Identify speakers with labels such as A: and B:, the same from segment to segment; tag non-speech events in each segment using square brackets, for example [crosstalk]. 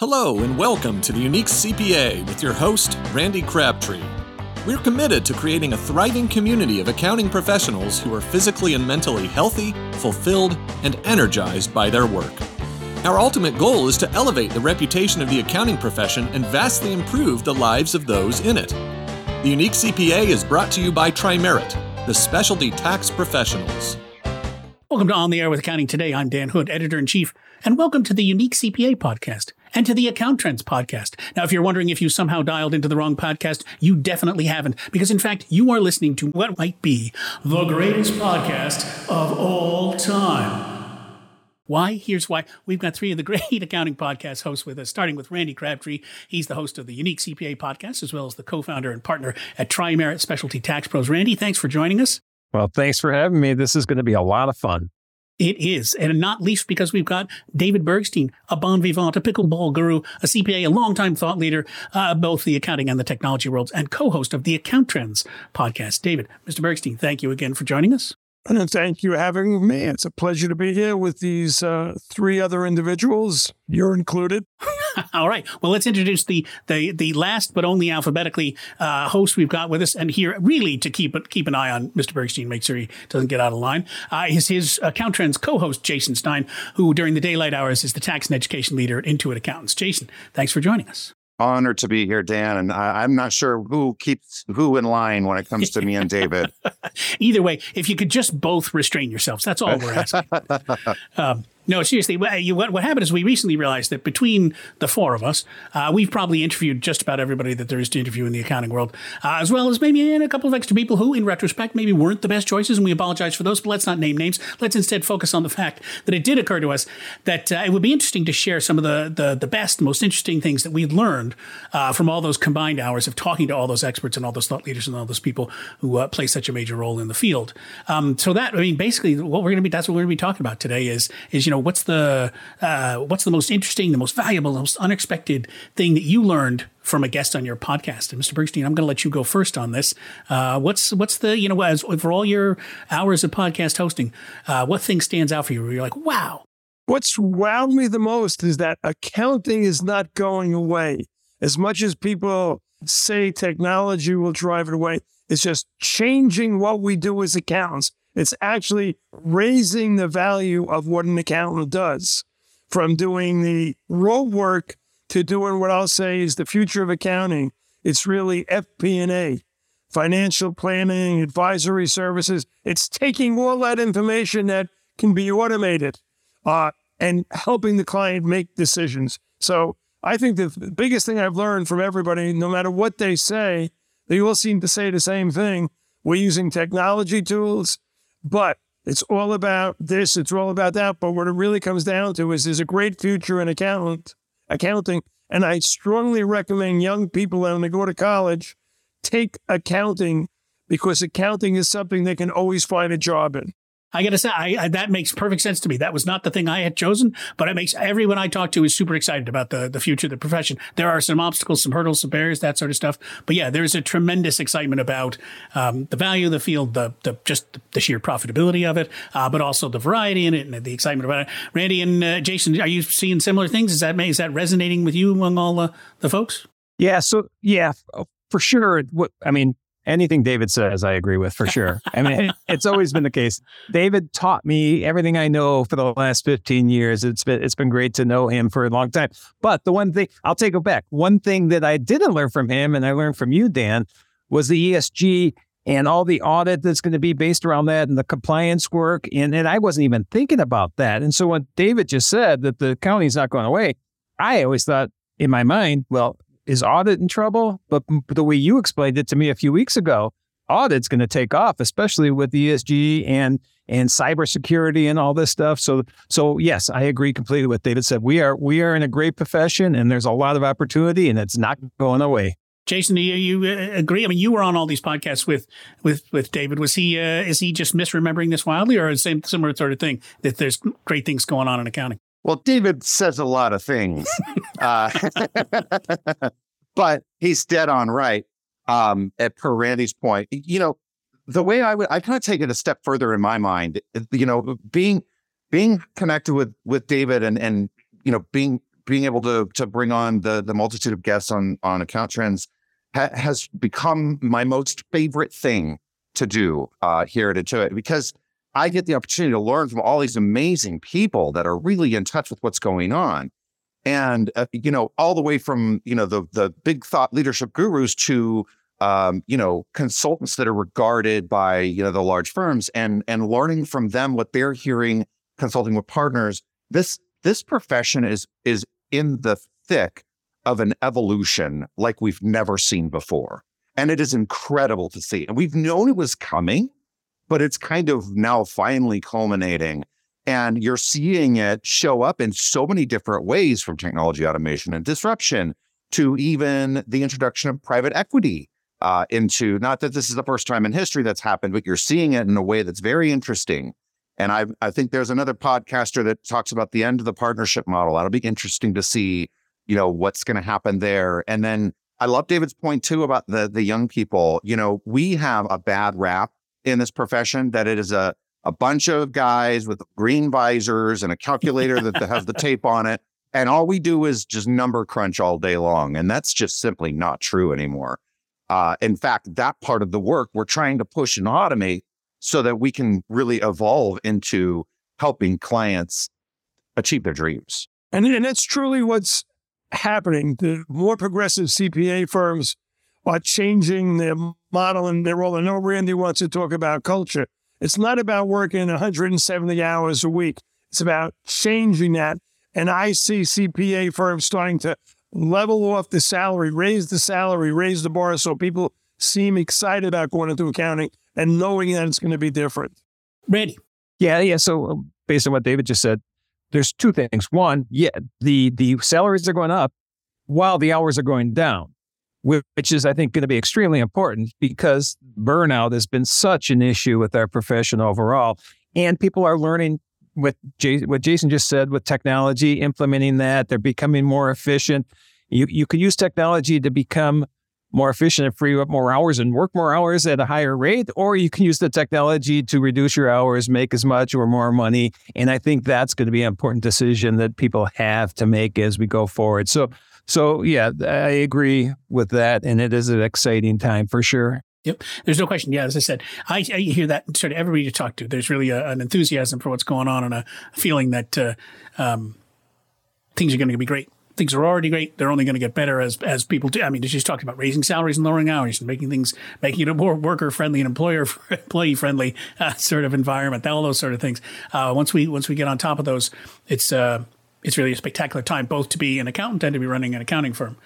A: Hello, and welcome to the Unique CPA with your host, Randy Crabtree. We're committed to creating a thriving community of accounting professionals who are physically and mentally healthy, fulfilled, and energized by their work. Our ultimate goal is to elevate the reputation of the accounting profession and vastly improve the lives of those in it. The Unique CPA is brought to you by Trimerit, the specialty tax professionals.
B: Welcome to On the Air with Accounting Today. I'm Dan Hood, editor in chief, and welcome to the Unique CPA podcast and to the AccounTrends podcast. Now, if you're wondering if you somehow dialed into the wrong podcast, you definitely haven't, because in fact, you are listening to what might be the greatest podcast of all time. Why? Here's why. We've got three of the [laughs] great accounting podcast hosts with us, starting with Randy Crabtree. He's the host of the Unique CPA podcast, as well as the co founder and partner at Trimerit Specialty Tax Pros. Randy, thanks for joining us.
C: Well, thanks for having me. This is going to be a lot of fun.
B: It is, and not least because we've got David Bergstein, a bon vivant, a pickleball guru, a CPA, a longtime thought leader, uh, both the accounting and the technology worlds, and co-host of the AccounTrends podcast. David, Mr. Bergstein, thank you again for joining us.
D: And thank you for having me. It's a pleasure to be here with these uh, three other individuals. You're included. [laughs] [laughs]
B: All right. Well, let's introduce the the the last but only alphabetically uh, host we've got with us, and here really to keep keep an eye on Mr. Bergstein, make sure he doesn't get out of line. Uh, is his AccounTrends co-host Jasen Stein, who during the daylight hours is the tax and education leader at Intuit Accountants. Jasen, thanks for joining us
E: honored to be here, Dan. And I, am not sure who keeps who in line when it comes to me and David. [laughs]
B: Either way, if you could just both restrain yourselves, that's all we're asking. [laughs] um, no, seriously. What, what happened is we recently realized that between the four of us, uh, we've probably interviewed just about everybody that there is to interview in the accounting world, uh, as well as maybe a couple of extra people who, in retrospect, maybe weren't the best choices, and we apologize for those. But let's not name names. Let's instead focus on the fact that it did occur to us that uh, it would be interesting to share some of the the, the best, most interesting things that we learned uh, from all those combined hours of talking to all those experts and all those thought leaders and all those people who uh, play such a major role in the field. Um, so that I mean, basically, what we're going to be that's what we're going to be talking about today is is you know what's the uh, what's the most interesting, the most valuable, the most unexpected thing that you learned from a guest on your podcast? And Mr. Bergstein, I'm going to let you go first on this. Uh, what's what's the you know as for all your hours of podcast hosting, uh, what thing stands out for you? Where you're like, wow.
D: What's wowed me the most is that accounting is not going away. As much as people say technology will drive it away, it's just changing what we do as accountants. It's actually raising the value of what an accountant does from doing the rote work to doing what I'll say is the future of accounting. It's really FP&A, financial planning, advisory services. It's taking all that information that can be automated uh, and helping the client make decisions. So I think the biggest thing I've learned from everybody, no matter what they say, they all seem to say the same thing. We're using technology tools but it's all about this, it's all about that. But what it really comes down to is there's a great future in accounting. And I strongly recommend young people when they go to college take accounting because accounting is something they can always find a job in.
B: I got to say, I, I, that makes perfect sense to me. That was not the thing I had chosen, but it makes everyone I talk to is super excited about the, the future of the profession. There are some obstacles, some hurdles, some barriers, that sort of stuff. But yeah, there's a tremendous excitement about um, the value of the field, the, the just the sheer profitability of it, uh, but also the variety in it and the excitement about it. Randy and uh, Jasen, are you seeing similar things? Is that is that resonating with you among all the, the folks?
C: Yeah. So yeah, for sure. What I mean, anything David says, I agree with for sure. I mean, [laughs] it's always been the case. David taught me everything I know for the last 15 years. It's been it's been great to know him for a long time. But the one thing I'll take it back. One thing that I didn't learn from him, and I learned from you, Dan, was the ESG and all the audit that's going to be based around that and the compliance work. And, and I wasn't even thinking about that. And so when David just said that the county's not going away, I always thought in my mind, well, is audit in trouble? But the way you explained it to me a few weeks ago, audit's going to take off, especially with ESG and and cybersecurity and all this stuff. So so yes, I agree completely with David said. We are we are in a great profession, and there's a lot of opportunity, and it's not going away.
B: Jasen, do you, you uh, agree? I mean, you were on all these podcasts with with with David. Was he uh, is he just misremembering this wildly, or the same similar sort of thing that there's great things going on in accounting?
E: Well, David says a lot of things, uh, [laughs] but he's dead on right. Um, at per Randy's point, you know, the way I would, I kind of take it a step further in my mind. You know, being being connected with with David and and you know being being able to to bring on the the multitude of guests on on AccounTrends ha- has become my most favorite thing to do uh, here at Intuit because I get the opportunity to learn from all these amazing people that are really in touch with what's going on. And, uh, you know, all the way from, you know, the, the big thought leadership gurus to, um, you know, consultants that are regarded by, you know, the large firms and, and learning from them what they're hearing, consulting with partners. This, this profession is, is in the thick of an evolution like we've never seen before. And it is incredible to see. And we've known it was coming, but it's kind of now finally culminating. And you're seeing it show up in so many different ways from technology automation and disruption to even the introduction of private equity uh, into not that this is the first time in history that's happened, but you're seeing it in a way that's very interesting. And I, I think there's another podcaster that talks about the end of the partnership model. That'll be interesting to see, you know, what's going to happen there. And then I love David's point too about the the young people. You know, we have a bad rap in this profession that it is a a bunch of guys with green visors and a calculator that has the [laughs] tape on it. And all we do is just number crunch all day long. And that's just simply not true anymore. Uh, in fact, that part of the work we're trying to push and automate so that we can really evolve into helping clients achieve their dreams.
D: And, and that's truly what's happening. The more progressive CPA firms are changing their model and their role. I know Randy wants to talk about culture. It's not about working 170 hours a week. It's about changing that. And I see CPA firms starting to level off the salary, raise the salary, raise the bar so people seem excited about going into accounting and knowing that it's going to be different.
B: Ready.
C: Yeah, yeah. So um, based on what David just said, there's two things. One, yeah, the the salaries are going up while the hours are going down which is, I think, going to be extremely important because burnout has been such an issue with our profession overall. And people are learning what, Jay, what Jasen just said with technology, implementing that. They're becoming more efficient. You, you can use technology to become more efficient and free up more hours and work more hours at a higher rate, or you can use the technology to reduce your hours, make as much or more money. And I think that's going to be an important decision that people have to make as we go forward. So so yeah, I agree with that, and it is an exciting time for sure.
B: Yep. There's no question. Yeah, as I said, I, I hear that sort of everybody you talk to. There's really a, an enthusiasm for what's going on and a feeling that uh, um, things are going to be great. Things are already great. They're only going to get better as as people do. I mean, she's talking about raising salaries and lowering hours and making things, making it a more worker friendly and employer [laughs] employee friendly uh, sort of environment. All those sort of things. Uh, once we once we get on top of those, it's uh, it's really a spectacular time both to be an accountant and to be running an accounting firm.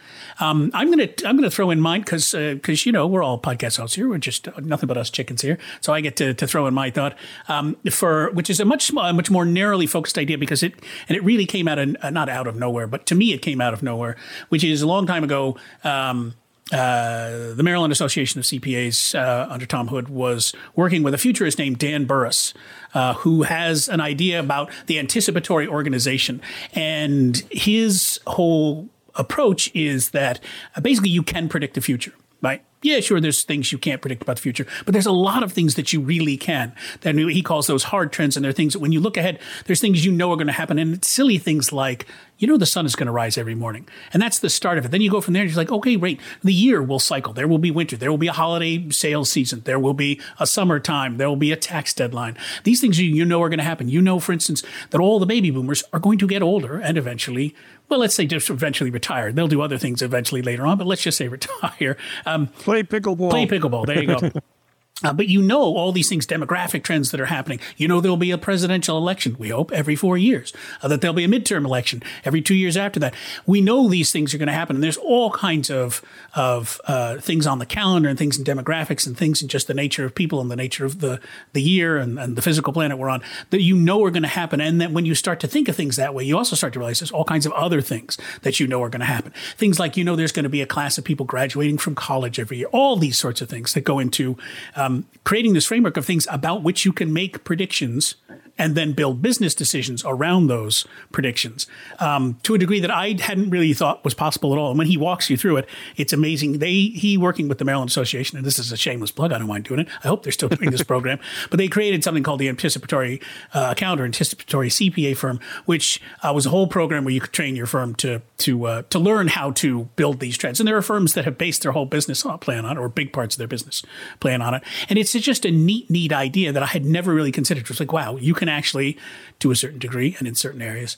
B: Um, I'm gonna I'm gonna throw in mine because because uh, you know we're all podcast hosts here. We're just uh, nothing but us chickens here. So I get to, to throw in my thought um, for which is a much much more narrowly focused idea because it and it really came out of uh, not out of nowhere, but to me it came out of nowhere, which is a long time ago. Um, uh, the Maryland Association of CPAs uh, under Tom Hood was working with a futurist named Dan Burrus, uh, who has an idea about the anticipatory organization. And his whole approach is that uh, basically you can predict the future, right? yeah, sure, there's things you can't predict about the future, but there's a lot of things that you really can. That he calls those hard trends, and they're things that when you look ahead, there's things you know are going to happen, and it's silly things like you know the sun is going to rise every morning, and that's the start of it. Then you go from there, and you're like, okay, great, the year will cycle. There will be winter, there will be a holiday sales season, there will be a summertime, there will be a tax deadline. These things you, you know are going to happen. You know, for instance, that all the baby boomers are going to get older and eventually well, let's say just eventually retire. They'll do other things eventually later on, but let's just say [laughs] retire. Um,
D: play pickleball.
B: Play pickleball. There you go. [laughs] Uh, but you know all these things, demographic trends that are happening. You know there'll be a presidential election, we hope, every four years. Uh, that there'll be a midterm election every two years after that. We know these things are going to happen. And there's all kinds of, of uh, things on the calendar and things in demographics and things in just the nature of people and the nature of the, the year and, and the physical planet we're on that you know are going to happen. And then when you start to think of things that way, you also start to realize there's all kinds of other things that you know are going to happen. Things like, you know, there's going to be a class of people graduating from college every year. All these sorts of things that go into um, Um, creating this framework of things about which you can make predictions and then build business decisions around those predictions um, to a degree that I hadn't really thought was possible at all. And when he walks you through it, it's amazing. They he working with the Maryland Association, and this is a shameless plug. I don't mind doing it. I hope they're still doing this [laughs] program, but they created something called the Anticipatory uh, Account or Anticipatory CPA Firm, which uh, was a whole program where you could train your firm to to uh, to learn how to build these trends. And there are firms that have based their whole business plan on it, or big parts of their business plan on it. And it's just a neat, neat idea that I had never really considered. It was like, wow, you can actually, to a certain degree and in certain areas,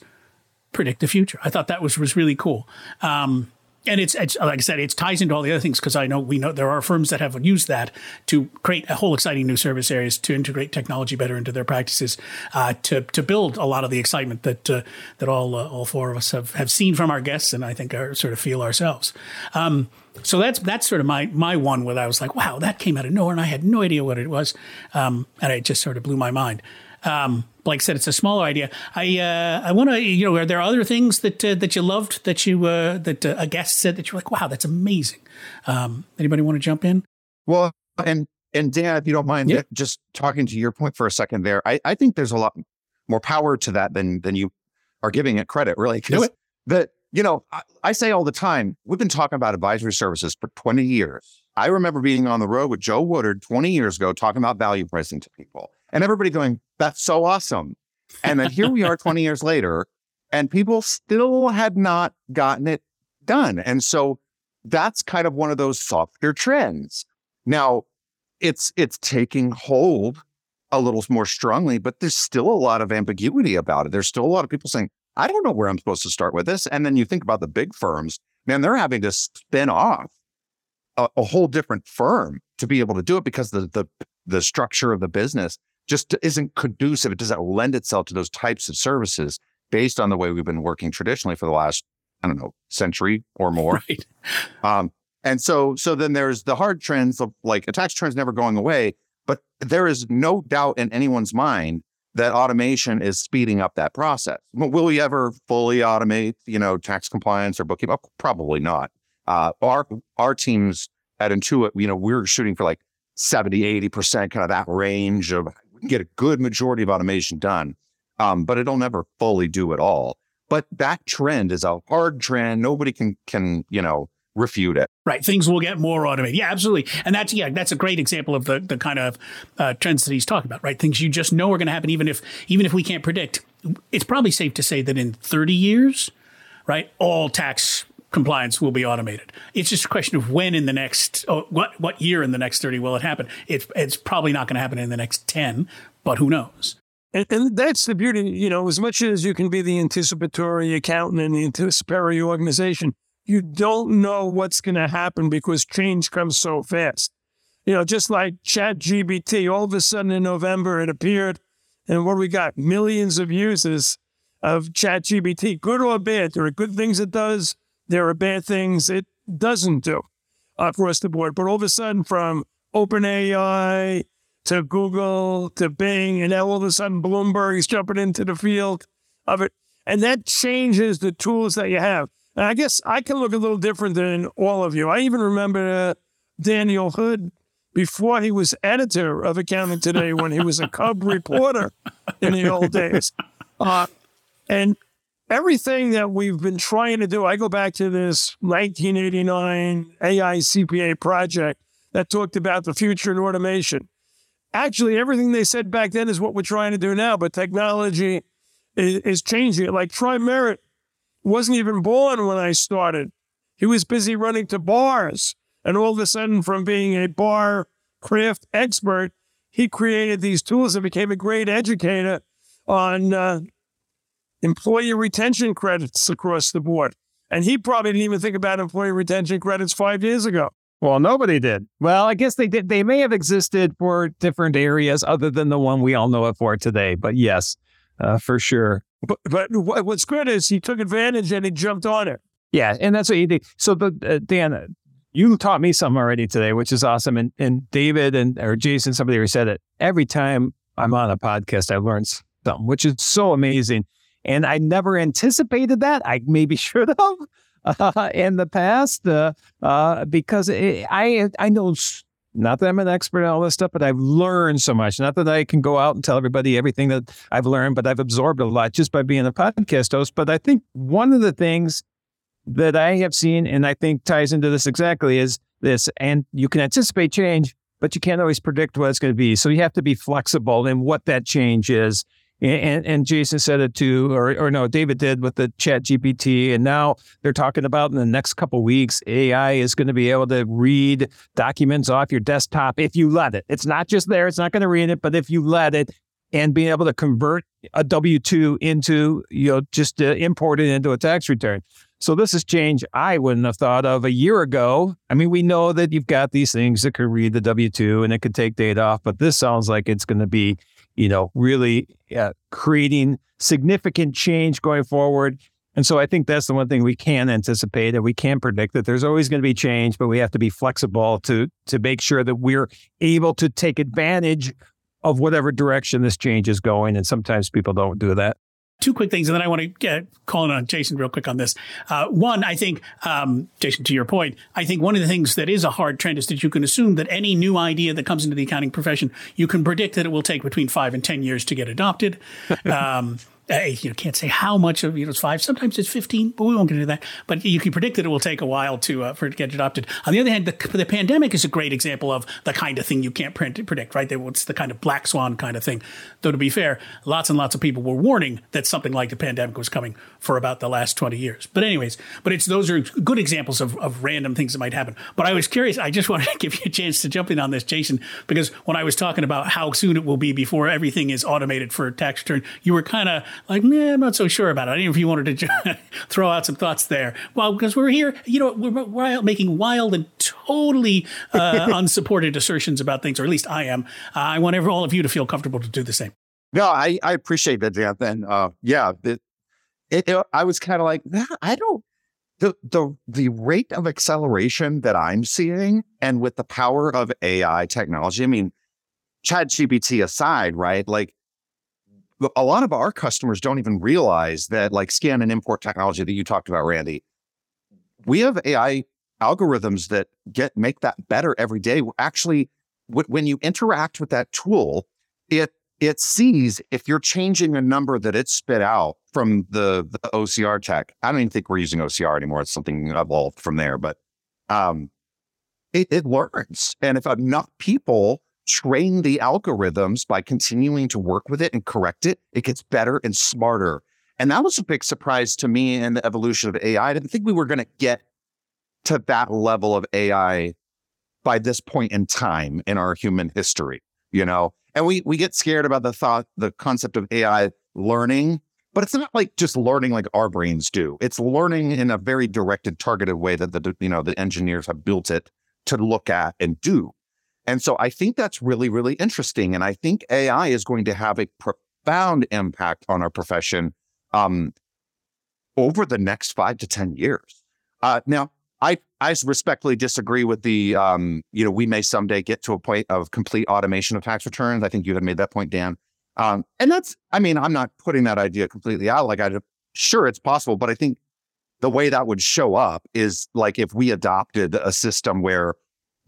B: predict the future. I thought that was was really cool. Um, and it's, it's like I said, it ties into all the other things because I know we know there are firms that have used that to create a whole exciting new service areas to integrate technology better into their practices, uh, to to build a lot of the excitement that uh, that all uh, all four of us have, have seen from our guests, and I think are sort of feel ourselves. Um, so that's that's sort of my my one where I was like, wow, that came out of nowhere, and I had no idea what it was, um, and it just sort of blew my mind. Um, like I said, it's a smaller idea. I uh, I want to you know are there other things that uh, that you loved that you uh, that uh, a guest said that you're like wow that's amazing. Um, anybody want to jump in?
E: Well, and and Dan, if you don't mind, just talking to your point for a second there, I, I think there's a lot more power to that than than you are giving it credit. Really,
B: Do it.
E: The you know I, I say all the time we've been talking about advisory services for 20 years. I remember being on the road with Joe Woodard 20 years ago talking about value pricing to people and everybody going, that's so awesome. And then here we are 20 years later, and people still had not gotten it done. And so that's kind of one of those softer trends. Now, it's it's taking hold a little more strongly, but there's still a lot of ambiguity about it. There's still a lot of people saying, I don't know where I'm supposed to start with this. And then you think about the big firms, man, they're having to spin off a, a whole different firm to be able to do it because the the the structure of the business just isn't conducive. It doesn't lend itself to those types of services based on the way we've been working traditionally for the last, I don't know, century or [laughs] more.
B: Right.
E: Um, and so, so then there's the hard trends of like a tax trends never going away, but there is no doubt in anyone's mind that automation is speeding up that process. Will we ever fully automate, you know, tax compliance or bookkeeping? Probably not. Uh, our our teams at Intuit, you know, we're shooting for like 70, 80%, kind of that range of get a good majority of automation done, um, but it'll never fully do it all. But that trend is a hard trend. Nobody can can you know refute it.
B: Right, things will get more automated. Yeah, absolutely, and that's yeah, that's a great example of the the kind of uh, trends that he's talking about. Right, things you just know are going to happen, even if even if we can't predict. It's probably safe to say that in 30 years, right, all tax compliance will be automated. It's just a question of when in the next, oh, what what year in the next 30 will it happen? It's it's probably not going to happen in the next 10, but who knows?
D: And, and, that's the beauty, you know, as much as you can be the anticipatory accountant in the anticipatory organization, you don't know what's going to happen because change comes so fast. You know, just like ChatGPT, all of a sudden in November it appeared, and what we got? Millions of users of ChatGPT, good or bad. There are good things it does, there are bad things it doesn't do across the board. But all of a sudden, from OpenAI to Google to Bing, and now all of a sudden Bloomberg is jumping into the field of it. And that changes the tools that you have. And I guess I can look a little different than all of you. I even remember uh, Daniel Hood before he was editor of Accounting Today when he was a Cub reporter in the old days. [laughs] Uh, and everything that we've been trying to do, I go back to this 1989 AICPA project that talked about the future in automation. Actually, everything they said back then is what we're trying to do now, but technology is, is changing. Like Troy Merritt wasn't even born when I started. He was busy running to bars. And all of a sudden, from being a bar craft expert, he created these tools and became a great educator on uh, employee retention credits across the board. And he probably didn't even think about employee retention credits five years ago.
C: Well, nobody did. Well, I guess they did. They may have existed for different areas other than the one we all know it for today. But yes, uh, for sure.
D: But, but what's good is he took advantage and he jumped on it.
C: Yeah, and that's what he did. So, the uh, Dan, uh, you taught me something already today, which is awesome. And and David and or Jason, somebody said it. Every time I'm on a podcast, I learn something, which is so amazing. And I never anticipated that. I maybe [laughs] should have uh, in the past uh, uh, because it, I I know not that I'm an expert in all this stuff, but I've learned so much. Not that I can go out and tell everybody everything that I've learned, but I've absorbed a lot just by being a podcast host. But I think one of the things that I have seen, and I think ties into this exactly, is this. And you can anticipate change, but you can't always predict what it's going to be. So you have to be flexible in what that change is. And, and Jasen said it too, or, or no, David did with the chat GPT. And now they're talking about in the next couple weeks, AI is going to be able to read documents off your desktop if you let it. It's not just there, it's not going to read it, but if you let it and being able to convert a W 2 into, you know, just to import it into a tax return. So this is change I wouldn't have thought of a year ago. I mean, we know that you've got these things that can read the W 2 and it could take data off, but this sounds like it's going to be you know, really uh, creating significant change going forward. And so I think that's the one thing we can anticipate and we can predict that there's always going to be change, but we have to be flexible to to make sure that we're able to take advantage of whatever direction this change is going. And sometimes people don't do that
B: two quick things, and then I want to get, call in on Jasen real quick on this. Uh, one, I think, um, Jasen, to your point, I think one of the things that is a hard trend is that you can assume that any new idea that comes into the accounting profession, you can predict that it will take between five and 10 years to get adopted. [laughs] Um, you can't say how much of you know it's five. Sometimes it's fifteen, but we won't get into that. But you can predict that it will take a while to uh, for it to get adopted. On the other hand, the, the pandemic is a great example of the kind of thing you can't predict. Right, it's the kind of black swan kind of thing. Though to be fair, lots and lots of people were warning that something like the pandemic was coming for about the last twenty years. But anyways, but it's those are good examples of, of random things that might happen. But I was curious. I just [laughs] wanted to give you a chance to jump in on this, Jasen, because when I was talking about how soon it will be before everything is automated for tax return, you were kind of like, nah, I'm not so sure about it. I don't know if you wanted to [laughs] throw out some thoughts there. Well, because we're here, you know, we're, we're making wild and totally uh, [laughs] unsupported assertions about things, or at least I am. Uh, I want every, all of you to feel comfortable to do the same.
E: No, I, I appreciate that, Dan. And uh, yeah, it, it, it, I was kind of like, I don't, the, the, the rate of acceleration that I'm seeing and with the power of AI technology, I mean, Chat GPT aside, right? Like a lot of our customers don't even realize that like scan and import technology that you talked about, Randy, we have AI algorithms that get make that better every day. Actually, when you interact with that tool, it it sees if you're changing a number that it spit out from the, the OCR tech. I don't even think we're using OCR anymore. It's something evolved from there, but um, it, it learns. And if enough people train the algorithms by continuing to work with it and correct it, it gets better and smarter. And that was a big surprise to me in the evolution of AI. I didn't think we were going to get to that level of AI by this point in time in our human history, you know? And we we get scared about the thought, the concept of AI learning, but it's not like just learning like our brains do. It's learning in a very directed, targeted way that the you know the engineers have built it to look at and do. And so I think that's really, really interesting. And I think AI is going to have a profound impact on our profession um, over the next five to 10 years. Uh, now, I, I respectfully disagree with the, um, you know, we may someday get to a point of complete automation of tax returns. I think you had made that point, Dan. Um, and that's, I mean, I'm not putting that idea completely out. Like, I sure it's possible, but I think the way that would show up is like if we adopted a system where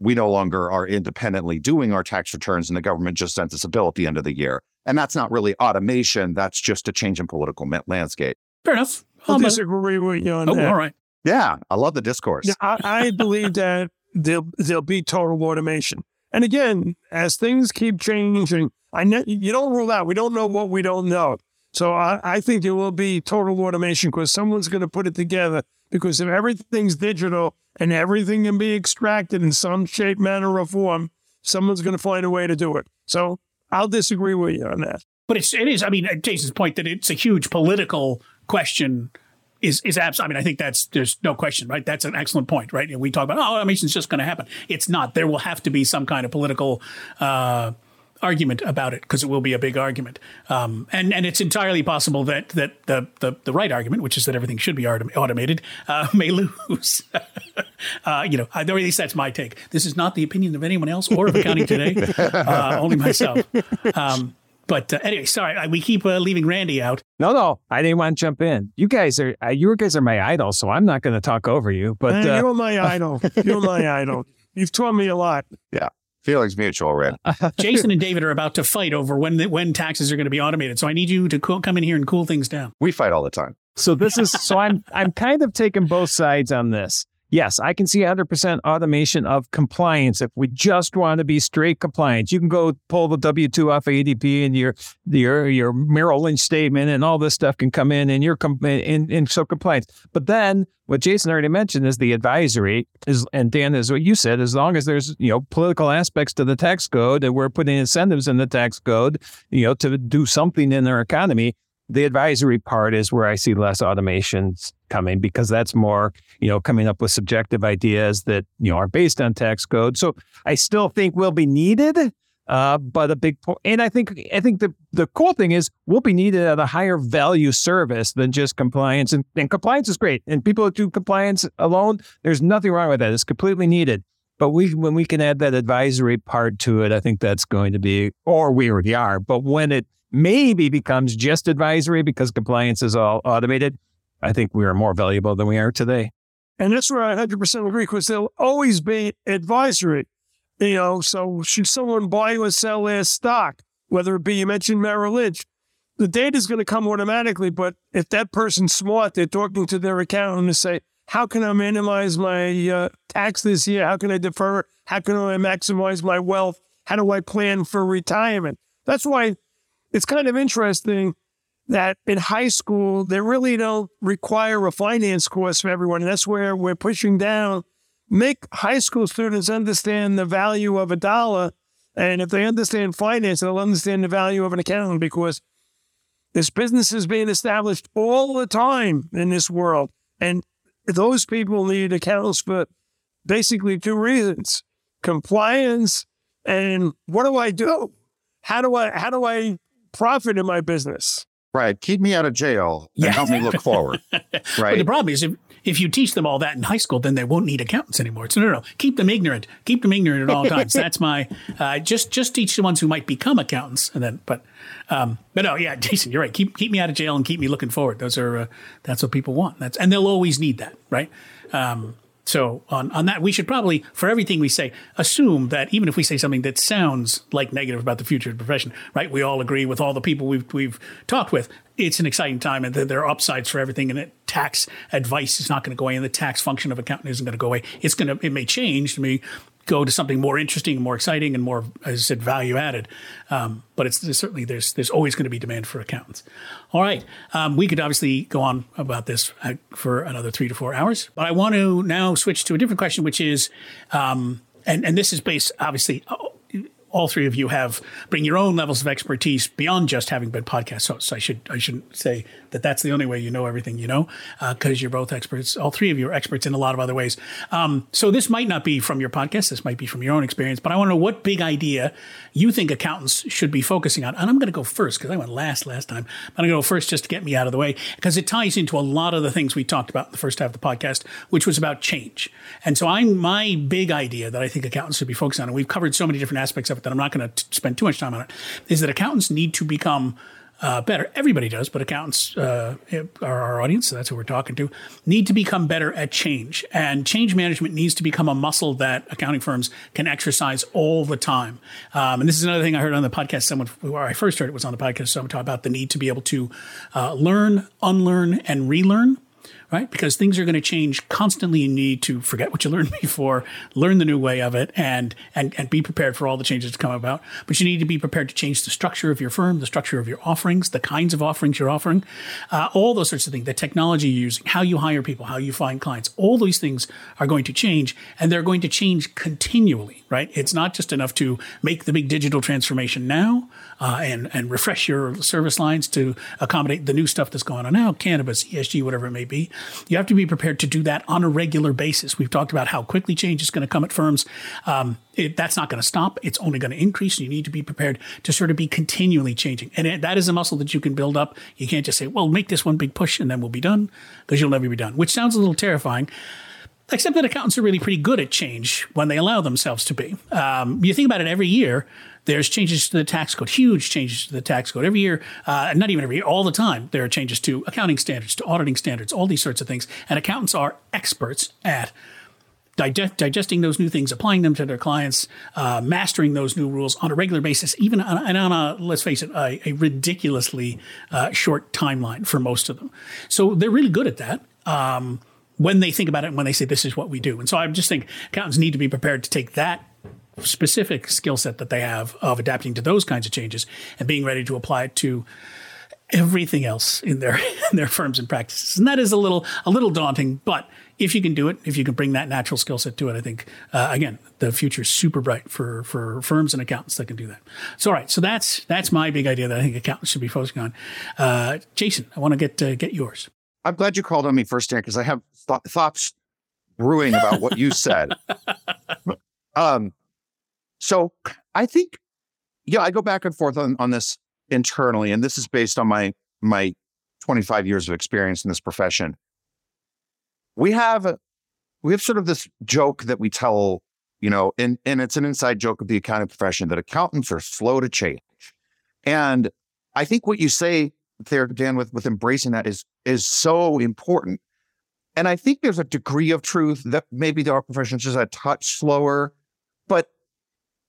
E: we no longer are independently doing our tax returns and the government just sends us a bill at the end of the year. And that's not really automation. That's just a change in political landscape.
B: Fair enough.
D: I'll um, disagree with you on
B: oh,
D: that.
B: All right.
E: Yeah, I love the discourse.
D: Yeah, I, I [laughs] believe that there'll, there'll be total automation. And again, as things keep changing, I ne- you don't rule out. We don't know what we don't know. So I, I think there will be total automation because someone's going to put it together. Because if everything's digital, and everything can be extracted in some shape, manner, or form, someone's going to find a way to do it. So I'll disagree with you on that.
B: But it's it is. I mean, Jasen's point that it's a huge political question is is absolutely. I mean, I think that's there's no question, right? That's an excellent point, right? And we talk about oh, is just going to happen. It's not. There will have to be some kind of political. Uh, argument about it because it will be a big argument. Um, and and it's entirely possible that that the, the, the right argument, which is that everything should be automated, uh, [laughs] may lose. [laughs] uh, you know, at least that's my take. This is not the opinion of anyone else or of Accounting Today, [laughs] uh, only myself. Um, but uh, anyway, sorry, we keep uh, leaving Randy out.
C: No, no, I didn't want to jump in. You guys are uh, you guys are my idol, so I'm not going to talk over you. But
D: you're my idol. You're my idol. You've taught me a lot.
E: Yeah. Feelings mutual, Red. [laughs]
B: Jasen and David are about to fight over when when taxes are going to be automated. So I need you to cool, come in here and cool things down.
E: We fight all the time.
C: So this is so I'm I'm kind of taking both sides on this. Yes, I can see 100% automation of compliance if we just want to be straight compliance. You can go pull the W2 off of ADP and your your your Merrill Lynch statement and all this stuff can come in and you're com- in, in so compliance. But then what Jasen already mentioned is the advisory is and Dan is what you said as long as there's you know political aspects to the tax code and we're putting incentives in the tax code you know to do something in our economy the advisory part is where I see less automations coming because that's more, you know, coming up with subjective ideas that, you know, are based on tax code. So I still think will be needed. Uh, but a big point, and I think I think the the cool thing is we'll be needed at a higher value service than just compliance, and, and compliance is great. And people do compliance alone, there's nothing wrong with that. It's completely needed. But we when we can add that advisory part to it, I think that's going to be, or we already are. But when it maybe becomes just advisory because compliance is all automated, I think we are more valuable than we are today.
D: And that's where I 100% agree because there'll always be advisory. You know, so should someone buy or sell their stock, whether it be you mentioned Merrill Lynch, the data is going to come automatically. But if that person's smart, they're talking to their accountant to say, how can I minimize my uh, tax this year? How can I defer? How can I maximize my wealth? How do I plan for retirement? That's why it's kind of interesting that in high school, they really don't require a finance course for everyone. And that's where we're pushing down. Make high school students understand the value of a dollar. And if they understand finance, they'll understand the value of an accountant because this business is being established all the time in this world. And those people need accountants for basically two reasons compliance and what do I do? How do I how do I profit in my business.
E: Right. Keep me out of jail and yeah. help me look forward. Right. [laughs]
B: But the problem is if, if you teach them all that in high school, then they won't need accountants anymore. So no, no, no. Keep them ignorant. Keep them ignorant at all [laughs] times. That's my uh, just just teach the ones who might become accountants, and then but um, but no, yeah, [laughs] Jasen, you're right. Keep keep me out of jail and keep me looking forward. Those are uh, that's what people want. That's and they'll always need that, right? Um, so on, on that, we should probably, for everything we say, assume that even if we say something that sounds like negative about the future of the profession, right? We all agree with all the people we've we've talked with. It's an exciting time, and there are upsides for everything. And tax advice is not going to go away, and the tax function of accounting isn't going to go away. It's going to, it may change. to me go to something more interesting, more exciting, and more, as I said, value added. Um, but it's certainly there's there's always going to be demand for accountants. All right, um, we could obviously go on about this uh, for another three to four hours, but I want to now switch to a different question, which is, um, and and this is based obviously all three of you have bring your own levels of expertise beyond just having been podcast hosts. I should I shouldn't say that that's the only way you know everything you know because uh, you're both experts. All three of you are experts in a lot of other ways. Um, so this might not be from your podcast. This might be from your own experience. But I want to know what big idea you think accountants should be focusing on. And I'm going to go first because I went last last time. I'm going to go first just to get me out of the way because it ties into a lot of the things we talked about in the first half of the podcast, which was about change. And so I'm my big idea that I think accountants should be focusing on, and we've covered so many different aspects of that I'm not going to spend too much time on it, is that accountants need to become uh, better. Everybody does, but accountants uh, are our audience, so that's who we're talking to. Need to become better at change, and change management needs to become a muscle that accounting firms can exercise all the time. Um, and this is another thing I heard on the podcast. Someone where I first heard it was on the podcast. Someone talked about the need to be able to uh, learn, unlearn, and relearn right? Because things are going to change constantly. You need to forget what you learned [laughs] before, learn the new way of it, and and and be prepared for all the changes to come about. But you need to be prepared to change the structure of your firm, the structure of your offerings, the kinds of offerings you're offering, uh, all those sorts of things. The technology you're using, how you hire people, how you find clients, all these things are going to change, and they're going to change continually, right? It's not just enough to make the big digital transformation now uh, and and refresh your service lines to accommodate the new stuff that's going on now, cannabis, ESG, whatever it may be. You have to be prepared to do that on a regular basis. We've talked about how quickly change is going to come at firms. Um, it, that's not going to stop. It's only going to increase. You need to be prepared to sort of be continually changing. And it, that is a muscle that you can build up. You can't just say, well, make this one big push and then we'll be done because you'll never be done, which sounds a little terrifying except that accountants are really pretty good at change when they allow themselves to be. Um, you think about it every year, there's changes to the tax code, huge changes to the tax code every year, uh, not even every year, all the time. There are changes to accounting standards, to auditing standards, all these sorts of things. And accountants are experts at digest, digesting those new things, applying them to their clients, uh, mastering those new rules on a regular basis, even on, and on a, let's face it, a, a ridiculously uh, short timeline for most of them. So they're really good at that. Um, when they think about it and when they say this is what we do. And so I just think accountants need to be prepared to take that specific skill set that they have of adapting to those kinds of changes and being ready to apply it to everything else in their [laughs] in their firms and practices. And that is a little a little daunting, but if you can do it, if you can bring that natural skill set to it, I think uh, again the future is super bright for for firms and accountants that can do that. So all right, so that's that's my big idea that I think accountants should be focusing on. Uh, Jasen, I want to get uh, get yours.
E: I'm glad you called on me first, Dan, because I have th- thoughts brewing about what you said. [laughs] um, so I think, yeah, I go back and forth on, on this internally, and this is based on my my 25 years of experience in this profession. We have uh, we have sort of this joke that we tell, you know, and and it's an inside joke of the accounting profession that accountants are slow to change. And I think what you say there, Dan, with with embracing that is is so important. And I think there's a degree of truth that maybe the profession is just a touch slower, but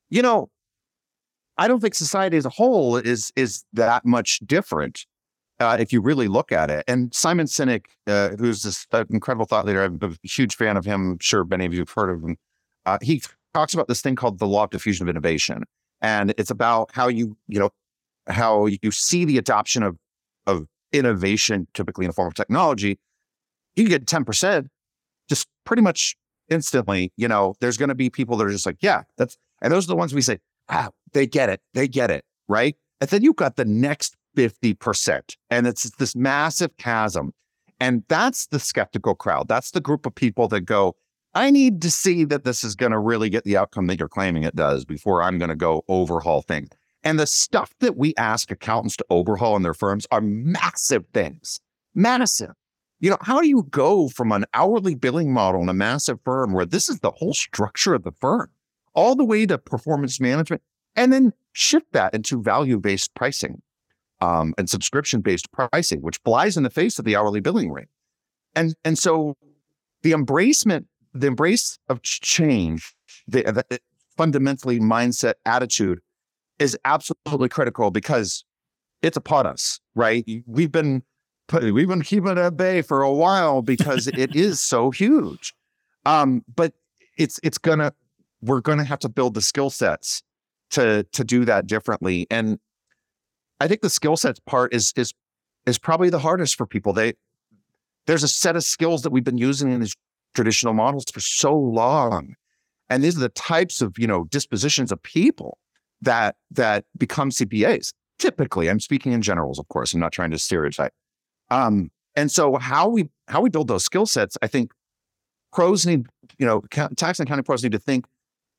E: you know, I don't think society as a whole is is that much different uh, if you really look at it. And Simon Sinek, uh, who's this uh, incredible thought leader, I'm a huge fan of him. I'm sure many of you have heard of him. Uh, he talks about this thing called the law of diffusion of innovation, and it's about how you you know how you see the adoption of of innovation, typically in the form of technology. You get ten percent just pretty much instantly. You know, there's going to be people that are just like, yeah, that's and those are the ones we say, ah, they get it. They get it. Right. And then you've got the next 50%. And it's this massive chasm. And that's the skeptical crowd. That's the group of people that go, I need to see that this is going to really get the outcome that you're claiming it does before I'm going to go overhaul things. And the stuff that we ask accountants to overhaul in their firms are massive things. Massive. You know, how do you go from an hourly billing model in a massive firm where this is the whole structure of the firm all the way to performance management, and then shift that into value based pricing um, and subscription based pricing, which flies in the face of the hourly billing rate. And and so the embracement, the embrace of change, the, the fundamentally mindset attitude is absolutely critical because it's upon us, right? We've been we've been keeping it at bay for a while because it is so huge. Um, but it's it's gonna we're going to have to build the skill sets to to do that differently. And I think the skill sets part is is is probably the hardest for people. They there's a set of skills that we've been using in these traditional models for so long. And these are the types of, you know, dispositions of people that that become CPAs. Typically, I'm speaking in generals, of course. I'm not trying to stereotype. Um, and so how we how we build those skill sets, I think pros need, you know, tax and accounting pros need to think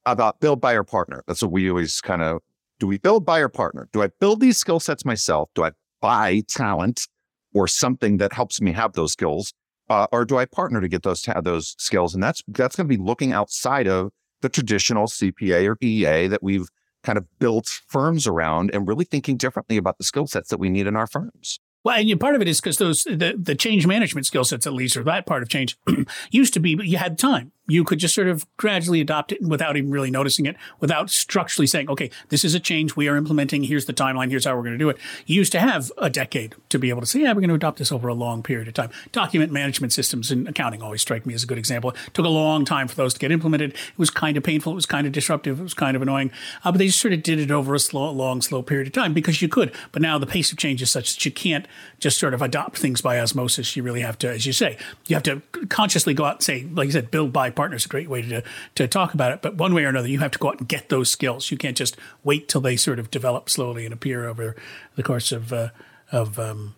E: about build, buy, or partner. That's what we always kind of do. We build, buy, or partner. Do I build these skill sets myself? Do I buy talent or something that helps me have those skills, uh, or do I partner to get those those skills? And that's that's going to be looking outside of the traditional CPA or EA that we've kind of built firms around, and really thinking differently about the skill sets that we need in our firms.
B: Well, and part of it is because those the, the change management skill sets, at least, or that part of change, [clears throat] used to be you had time you could just sort of gradually adopt it without even really noticing it, without structurally saying, okay, this is a change we are implementing. Here's the timeline. Here's how we're going to do it. You used to have a decade to be able to say, yeah, we're going to adopt this over a long period of time. Document management systems in accounting always strike me as a good example. It took a long time for those to get implemented. It was kind of painful. It was kind of disruptive. It was kind of annoying. Uh, but they just sort of did it over a slow, long, slow period of time because you could. But now the pace of change is such that you can't just sort of adopt things buy osmosis. You really have to, as you say, you have to consciously go out and say, like you said, build by partner is a great way to, to talk about it. But one way or another, you have to go out and get those skills. You can't just wait till they sort of develop slowly and appear over the course of, uh, of um,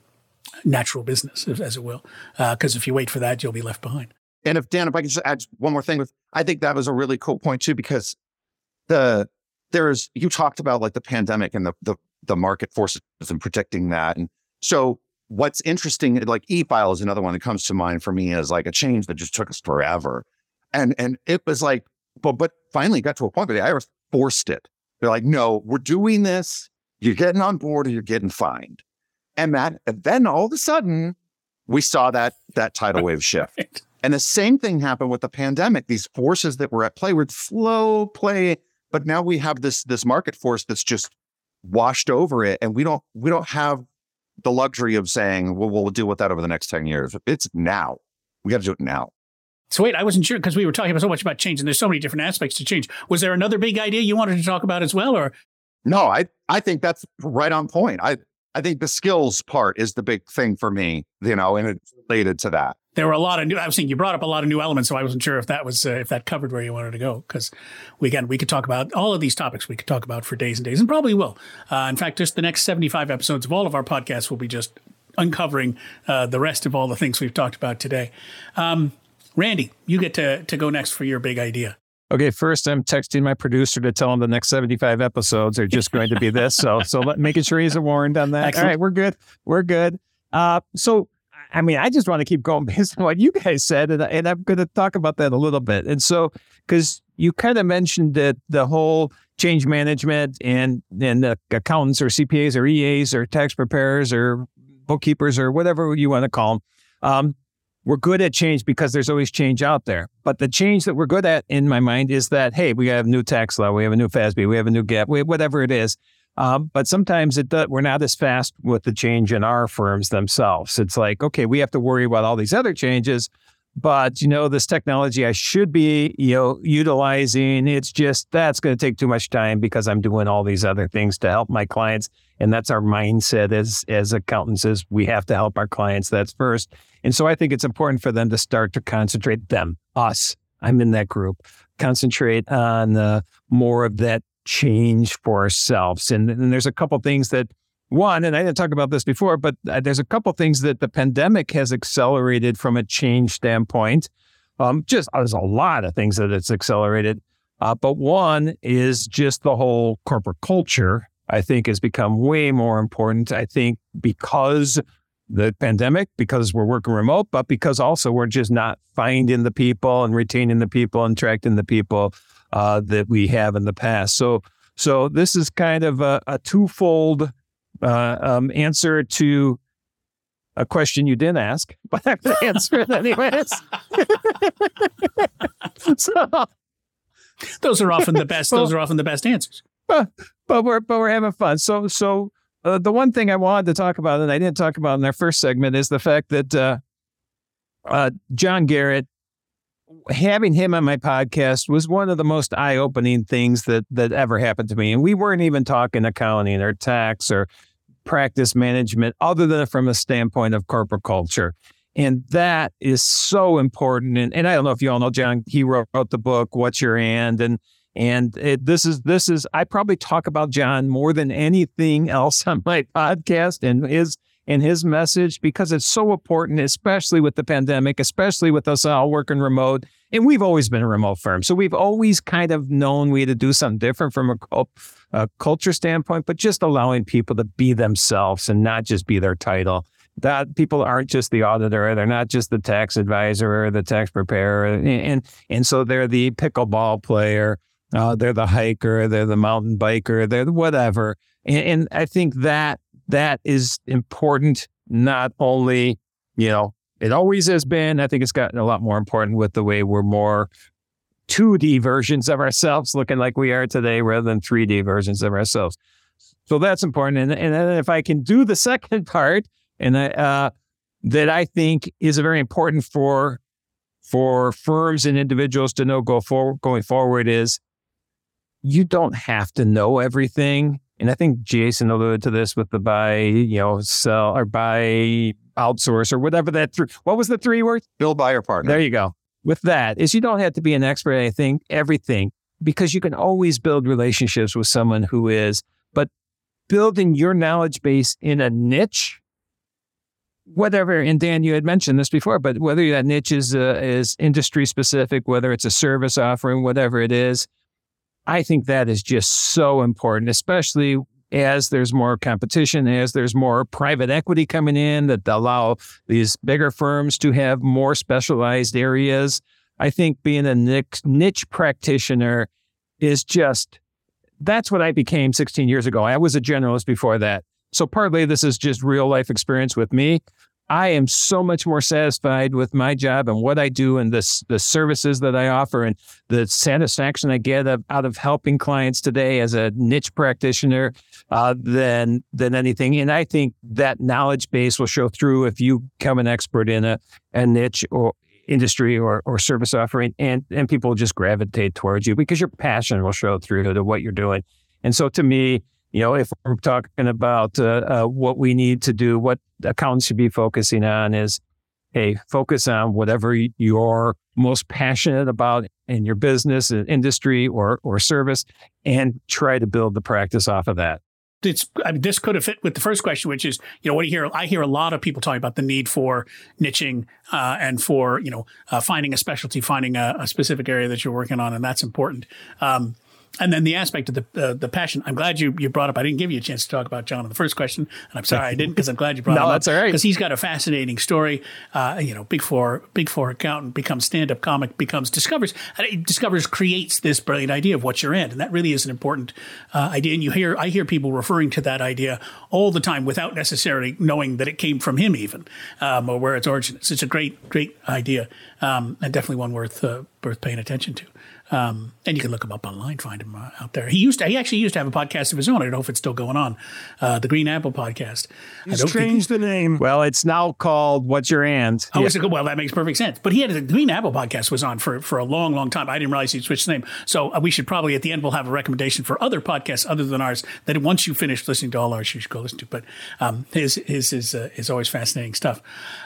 B: natural business, as it will. Because uh, if you wait for that, you'll be left behind.
E: And if Dan, if I could just add one more thing with, I think that was a really cool point too, because the there's you talked about like the pandemic and the the, the market forces and predicting that, and so what's interesting, like e-file is another one that comes to mind for me as like a change that just took us forever. And and it was like, but but finally got to a point where the IRS forced it. They're like, no, we're doing this. You're getting on board or you're getting fined. And that and then all of a sudden we saw that that tidal wave shift. And the same thing happened with the pandemic. These forces that were at play were slow play, but now we have this this market force that's just washed over it, and we don't we don't have the luxury of saying, "Well, we'll deal with that over the next ten years." It's now. We got to do it now.
B: So wait, I wasn't sure because we were talking about so much about change, and there's so many different aspects to change. Was there another big idea you wanted to talk about as well, or?
E: No, I I think that's right on point. I I think the skills part is the big thing for me, you know, and it's related to that.
B: There were a lot of new. I was saying you brought up a lot of new elements, so I wasn't sure if that was uh, if that covered where you wanted to go. Because we again, we could talk about all of these topics. We could talk about for days and days, and probably will. Uh, in fact, just the next seventy-five episodes of all of our podcasts will be just uncovering uh, the rest of all the things we've talked about today. Um, Randy, you get to to go next for your big idea.
C: Okay, first I'm texting my producer to tell him the next 75 episodes are just going to be this. So so let, making sure he's warned on that. Excellent. All right, we're good. We're good. Uh, so I mean, I just want to keep going [laughs] based on what you guys said, and, and I'm going to talk about that a little bit. And so, because you kind of mentioned that the whole change management and and the accountants or CPAs or EAs or tax preparers or bookkeepers or whatever you want to call them, um, we're good at change because there's always change out there. But the change that we're good at, in my mind, is that hey, we have a new tax law, we have a new FASB, we have a new GAAP, we, whatever it is. Um, but sometimes it does, we're not as fast with the change in our firms themselves. It's like, okay, we have to worry about all these other changes, but you know, this technology I should be, you know, utilizing, it's just that's going to take too much time because I'm doing all these other things to help my clients. And that's our mindset as as accountants is we have to help our clients. That's first. And so I think it's important for them to start to concentrate them, us. I'm in that group. Concentrate on uh, more of that change for ourselves. And, and there's a couple things that one, and I didn't talk about this before, but uh, there's a couple things that the pandemic has accelerated from a change standpoint. Um, just uh, there's a lot of things that it's accelerated. Uh, but one is just the whole corporate culture, I think, has become way more important. I think because the pandemic, because we're working remote, but because also we're just not finding the people and retaining the people and attracting the people uh, that we have in the past. So, so this is kind of a, a twofold uh, um, answer to a question you didn't ask, [laughs] but I'm going to answer it anyways. [laughs]
B: so, those are often the [laughs] best. Those are often the best answers.
C: But, but we're but we're having fun. So so uh, the one thing I wanted to talk about, and I didn't talk about in our first segment, is the fact that uh, uh, John Garrett having him on my podcast was one of the most eye-opening things that that ever happened to me. And we weren't even talking accounting or tax or practice management, other than from a standpoint of corporate culture. And that is so important. And, and I don't know if you all know John, he wrote, wrote the book, What's Your And? And and it, this is this is I probably talk about John more than anything else [laughs] on my podcast and his in his message because it's so important, especially with the pandemic, especially with us all working remote. And we've always been a remote firm. So we've always kind of known we had to do something different from a, a culture standpoint, but just allowing people to be themselves and not just be their title. That people aren't just the auditor, they're not just the tax advisor or the tax preparer. And, and, and so they're the pickleball player, uh, they're the hiker, they're the mountain biker, they're the whatever. And, and I think that that is important, not only, you know, it always has been. I think it's gotten a lot more important with the way we're more 2D versions of ourselves looking like we are today rather than 3D versions of ourselves. So that's important. And, and then if I can do the [laughs] second part, and I, uh, that I think is very important for for firms and individuals to know go forward going forward is you don't have to know everything. And I think Jasen alluded to this with the buy, you know, sell or buy outsource or whatever that three. What was the three words?
E: Build, buy, or partner.
C: There you go. With that, is you don't have to be an expert at anything, everything, because you can always build relationships with someone who is. But building your knowledge base in a niche, whatever. And Dan, you had mentioned this before, but whether that niche is uh, is industry specific, whether it's a service offering, whatever it is, I think that is just so important, especially as there's more competition, as there's more private equity coming in that allow these bigger firms to have more specialized areas. I think being a niche, practitioner is just that's what I became 16 years ago. I was a generalist before that. So partly this is just real life experience with me, I am so much more satisfied with my job and what I do and the, the services that I offer and the satisfaction I get out of helping clients today as a niche practitioner uh, than than anything. And I think that knowledge base will show through if you become an expert in a, a niche or industry or, or service offering and, and people just gravitate towards you because your passion will show through to what you're doing. And so to me, you know, if we're talking about uh, uh, what we need to do, what accountants should be focusing on is, hey, focus on whatever you're most passionate about in your business, industry, or or service, and try to build the practice off of that
B: it's I mean, this could have fit with the first question, which is you know what do you hear? I hear a lot of people talking about the need for niching uh, and for you know uh, finding a specialty, finding a, a, specific area that you're working on, and that's important. Um, and then the aspect of the uh, the passion. I'm glad you you brought up. I didn't give you a chance to talk about John in the first question, and I'm sorry I didn't because I'm glad you brought
C: no,
B: him
C: that's all right.
B: Because he's got a fascinating story. Uh, you know, big four big four accountant becomes stand up comic, becomes discovers discovers creates this brilliant idea of what you're in, and that really is an important uh, idea. And you hear I hear people referring to that idea all the time without necessarily knowing that it came from him even um, or where its origin is. It's a great great idea um, and definitely one worth uh, worth paying attention to. Um, and you can look him up online, find him uh, out there. He used to, he actually used to have a podcast of his own. I don't know if it's still going on, uh, the Green Apple podcast.
D: He's changed the name.
C: Well, it's now called What's Your And?
B: Oh, yeah. well, that makes perfect sense. But he had the Green Apple podcast was on for for a long, long time. I didn't realize he'd switched the name. So uh, we should probably at the end we'll have a recommendation for other podcasts other than ours that once you finish listening to all ours, you should go listen to. But um, his his is uh, is always fascinating stuff.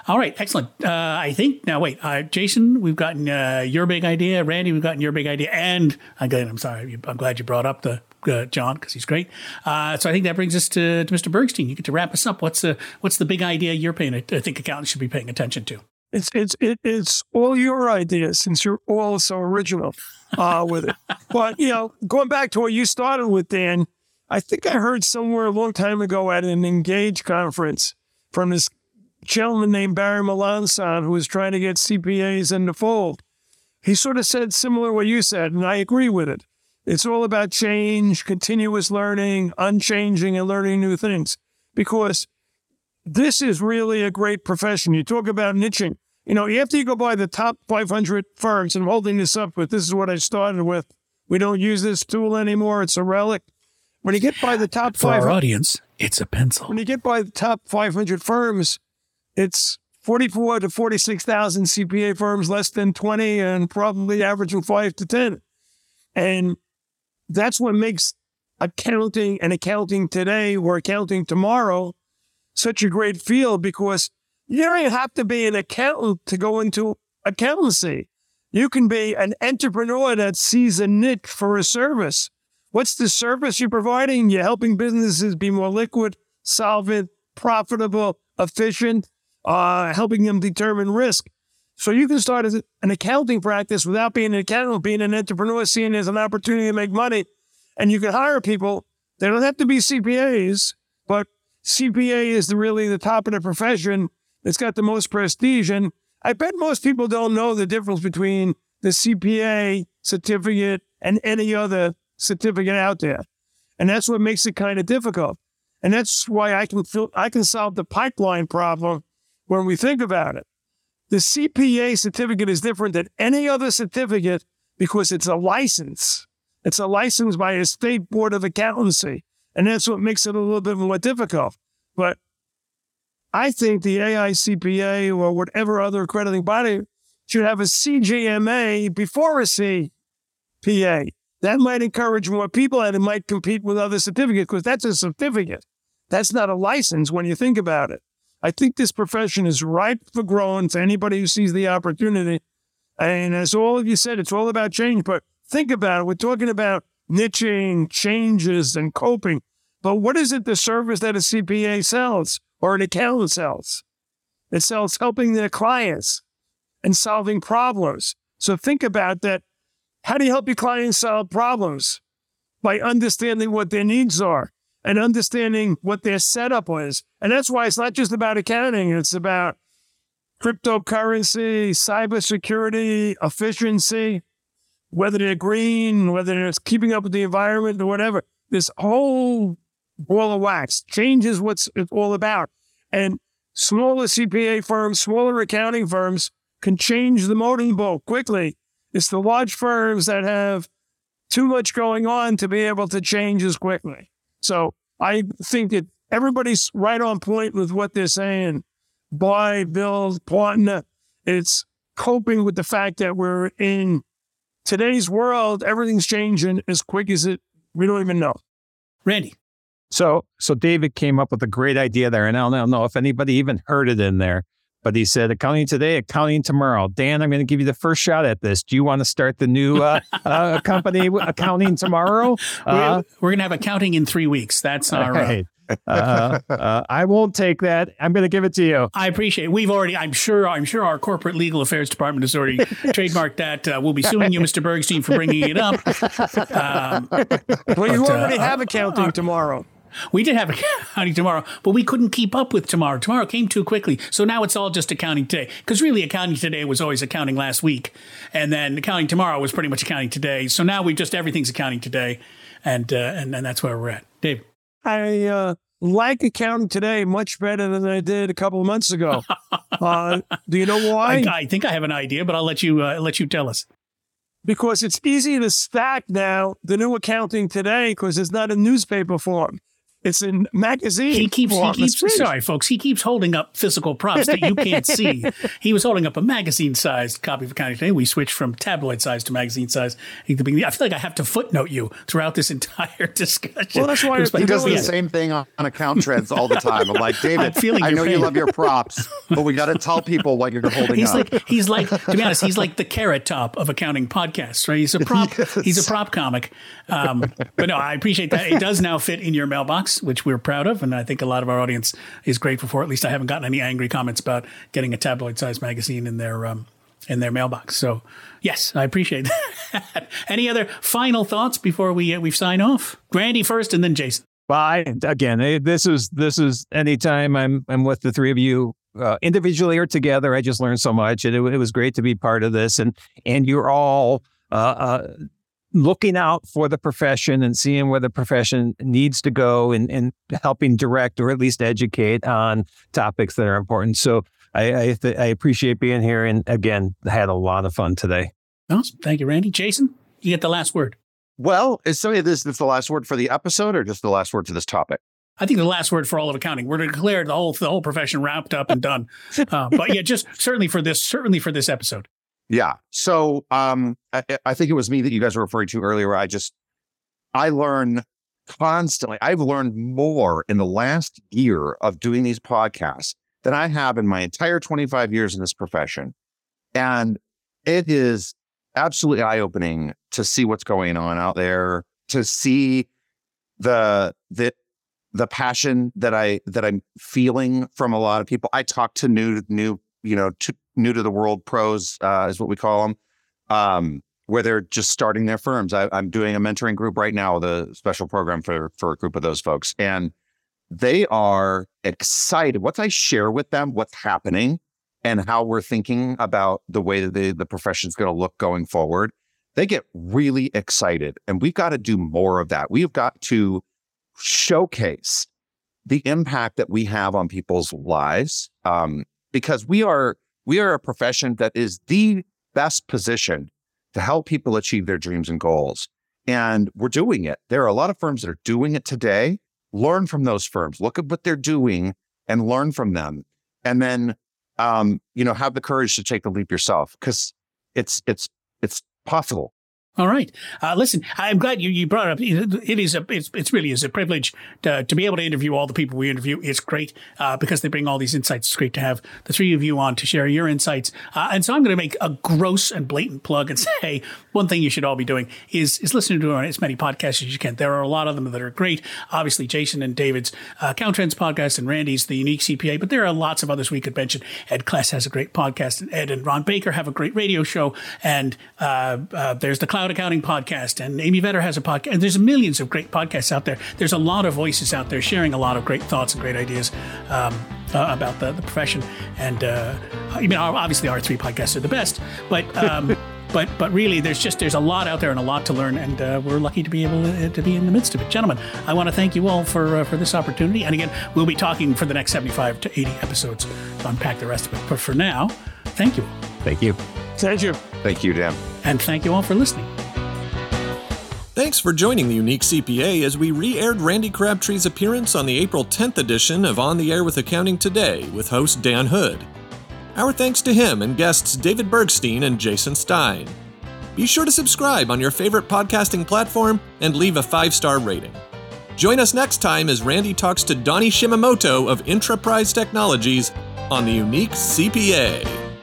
B: All right, excellent. Uh, I think now wait, uh, Jasen, we've gotten uh, your big idea. Randy, we've gotten your big idea, and again, I'm sorry, I'm glad you brought up the uh, John because he's great. Uh, so I think that brings us to, to Mr. Bergstein. You get to wrap us up. What's the what's the big idea you're paying? I think accountants should be paying attention to.
D: It's it's it, it's all your ideas since you're all so original uh, with it. [laughs] But you know, going back to what you started with, Dan, I think I heard somewhere a long time ago at an Engage conference from this gentleman named Barry Melancon who was trying to get CPAs in the fold. He sort of said similar what you said, and I agree with it. It's all about change, continuous learning, unchanging, and learning new things. Because this is really a great profession. You talk about niching. You know, after you go by the top 500 firms, and I'm holding this up with this is what I started with. We don't use this tool anymore. It's a relic. When you get by the top
B: For our audience, it's a pencil.
D: When you get by the top 500 firms, it's 44 to 46,000 CPA firms, less than 20, and probably averaging five to 10. And that's what makes accounting and accounting today or accounting tomorrow such a great field because you don't have to be an accountant to go into accountancy. You can be an entrepreneur that sees a niche for a service. What's the service you're providing? You're helping businesses be more liquid, solvent, profitable, efficient, uh, helping them determine risk. So you can start an accounting practice without being an accountant, being an entrepreneur, seeing it as an opportunity to make money. And you can hire people. They don't have to be CPAs, but CPA is the, really the top of the profession. It's got the most prestige. And I bet most people don't know the difference between the CPA certificate and any other certificate out there. And that's what makes it kind of difficult. And that's why I can feel, I can solve the pipeline problem when we think about it. The CPA certificate is different than any other certificate because it's a license. It's a license by a state board of accountancy. And that's what makes it a little bit more difficult. But I think the AICPA or whatever other accrediting body should have a CGMA before a CPA. That might encourage more people and it might compete with other certificates because that's a certificate. That's not a license when you think about it. I think this profession is ripe for growing to anybody who sees the opportunity. And as all of you said, it's all about change. But think about it. We're talking about niching, changes, and coping. But what is it the service that a CPA sells or an accountant sells? It sells helping their clients and solving problems. So think about that. How do you help your clients solve problems? By understanding what their needs are and understanding what their setup was. And that's why it's not just about accounting, it's about cryptocurrency, cybersecurity, efficiency, whether they're green, whether they're keeping up with the environment or whatever. This whole ball of wax changes what's it's all about. And smaller CPA firms, smaller accounting firms can change the motor boat quickly. It's the large firms that have too much going on to be able to change as quickly. So I think that everybody's right on point with what they're saying. Buy, build, partner. It's coping with the fact that we're in today's world, everything's changing as quick as it, we don't even know.
B: Randy.
C: So, so David came up with a great idea there, and I don't know if anybody even heard it in there, but he said, "Accounting today, accounting tomorrow." Dan, I'm going to give you the first shot at this. Do you want to start the new uh, [laughs] uh, company, accounting tomorrow?
B: Uh, we're, we're going to have accounting in three weeks. That's our. Right.
C: Uh, uh, I won't take that. I'm going to give it to you.
B: I appreciate. It. We've already. I'm sure. I'm sure our corporate legal affairs department has already [laughs] trademarked that. Uh, we'll be suing you, Mr. Bergstein, for bringing it up. [laughs]
D: Um, well, you already uh, have accounting tomorrow.
B: We did have accounting [laughs] tomorrow, but we couldn't keep up with tomorrow. Tomorrow came too quickly. So now it's all just accounting today. Because really, accounting today was always accounting last week. And then accounting tomorrow was pretty much accounting today. So now we just everything's accounting today. And, uh, and, and that's where we're at. Dave.
D: I uh, like accounting today much better than I did a couple of months ago. [laughs] uh, do you know why?
B: I, I, think I have an idea, but I'll let you uh, let you tell us
D: because it's easy to stack now the new accounting today because it's not a newspaper form. It's in magazine.
B: He keeps, he keeps sorry, folks. He keeps holding up physical props that you can't [laughs] see. He was holding up a magazine-sized copy of Accounting Today. We switched from tabloid size to magazine size. I feel like I have to footnote you throughout this [laughs] entire discussion.
D: Well, that's why
E: he does the same thing on, on AccounTrends all the time. I'm like, David, I'm I know pain. you love your props, [laughs] but we got to tell people what you're holding
B: he's
E: up.
B: Like, he's like, to be honest, he's like the carrot top of accounting podcasts, right? He's a prop. yes. He's a prop comic. Um, but no, I appreciate that. It does now fit in your mailbox, which we're proud of and I think a lot of our audience is grateful for. At least I haven't gotten any angry comments about getting a tabloid-sized magazine in their um, in their mailbox. So yes, I appreciate [laughs] that. any other final thoughts before we uh, we sign off? Randy first, and then Jasen.
C: Well, I, again, eh, this is this is anytime I'm I'm with the three of you uh, individually or together. I just learned so much, and it, it, was great to be part of this. And and you're all uh, uh, looking out for the profession and seeing where the profession needs to go and, and helping direct or at least educate on topics that are important. So I, I, th- I appreciate being here. And again, had a lot of fun today.
B: Awesome. Thank you, Randy. Jasen, you get the last word.
E: Well, is so this, this the last word for the episode or just the last word to this topic?
B: I think the last word for all of accounting. We're to declare the whole the whole profession wrapped up and done. Uh, but yeah, just certainly for this certainly for this episode.
E: Yeah. So um, I, I, think it was me that you guys were referring to earlier. I just, I learn constantly. I've learned more in the last year of doing these podcasts than I have in my entire 25 years in this profession. And it is absolutely eye opening to see what's going on out there, to see the, the, the passion that I that I'm feeling from a lot of people. I talk to new new you know new to the world pros uh, is what we call them, um, where they're just starting their firms. I, am doing a mentoring group right now, the special program for for a group of those folks, and they are excited. Once I share with them what's happening and how we're thinking about the way that the, the profession is going to look going forward, they get really excited. And we've got to do more of that. We've got to showcase the impact that we have on people's lives um, because we are we are a profession that is the best positioned to help people achieve their dreams and goals. And we're doing it. There are a lot of firms that are doing it today. Learn from those firms. Look at what they're doing and learn from them. And then, um, you know, have the courage to take the leap yourself because it's, it's, it's possible.
B: All right. Uh, listen, I'm glad you, you brought up. It is a it's, it's really is a privilege to, to be able to interview all the people we interview. It's great uh, because they bring all these insights. It's great to have the three of you on to share your insights. Uh, and so I'm going to make a gross and blatant plug and [laughs] say one thing you should all be doing is is listening to as many podcasts as you can. There are a lot of them that are great. Obviously, Jasen and David's uh, Trends podcast and Randy's The Unique CPA, but there are lots of others we could mention. Ed Kless has a great podcast, and Ed and Ron Baker have a great radio show, and uh, uh, there's the Cloud Cloud Accounting Podcast, and Amy Vetter has a podcast. And there's millions of great podcasts out there. There's a lot of voices out there sharing a lot of great thoughts and great ideas um, uh, about the, the, profession. And uh, I mean, obviously, our three podcasts are the best, but. Um, [laughs] but but really, there's just there's a lot out there and a lot to learn, and uh, we're lucky to be able to, to, be in the midst of it, gentlemen. I want to thank you all for uh, for this opportunity, and again, we'll be talking for the next 75 to 80 episodes to unpack the rest of it. But for now, thank you.
C: Thank you.
D: Thank you.
E: Thank you, Dan.
B: And thank you all for listening.
A: Thanks for joining the Unique CPA as we re aired Randy Crabtree's appearance on the April 10th edition of On the Air with Accounting Today with host Dan Hood. Our thanks to him and guests David Bergstein and Jasen Stein. Be sure to subscribe on your favorite podcasting platform and leave a five star rating. Join us next time as Randy talks to Donny Shimamoto of Intraprise Technologies on the Unique CPA.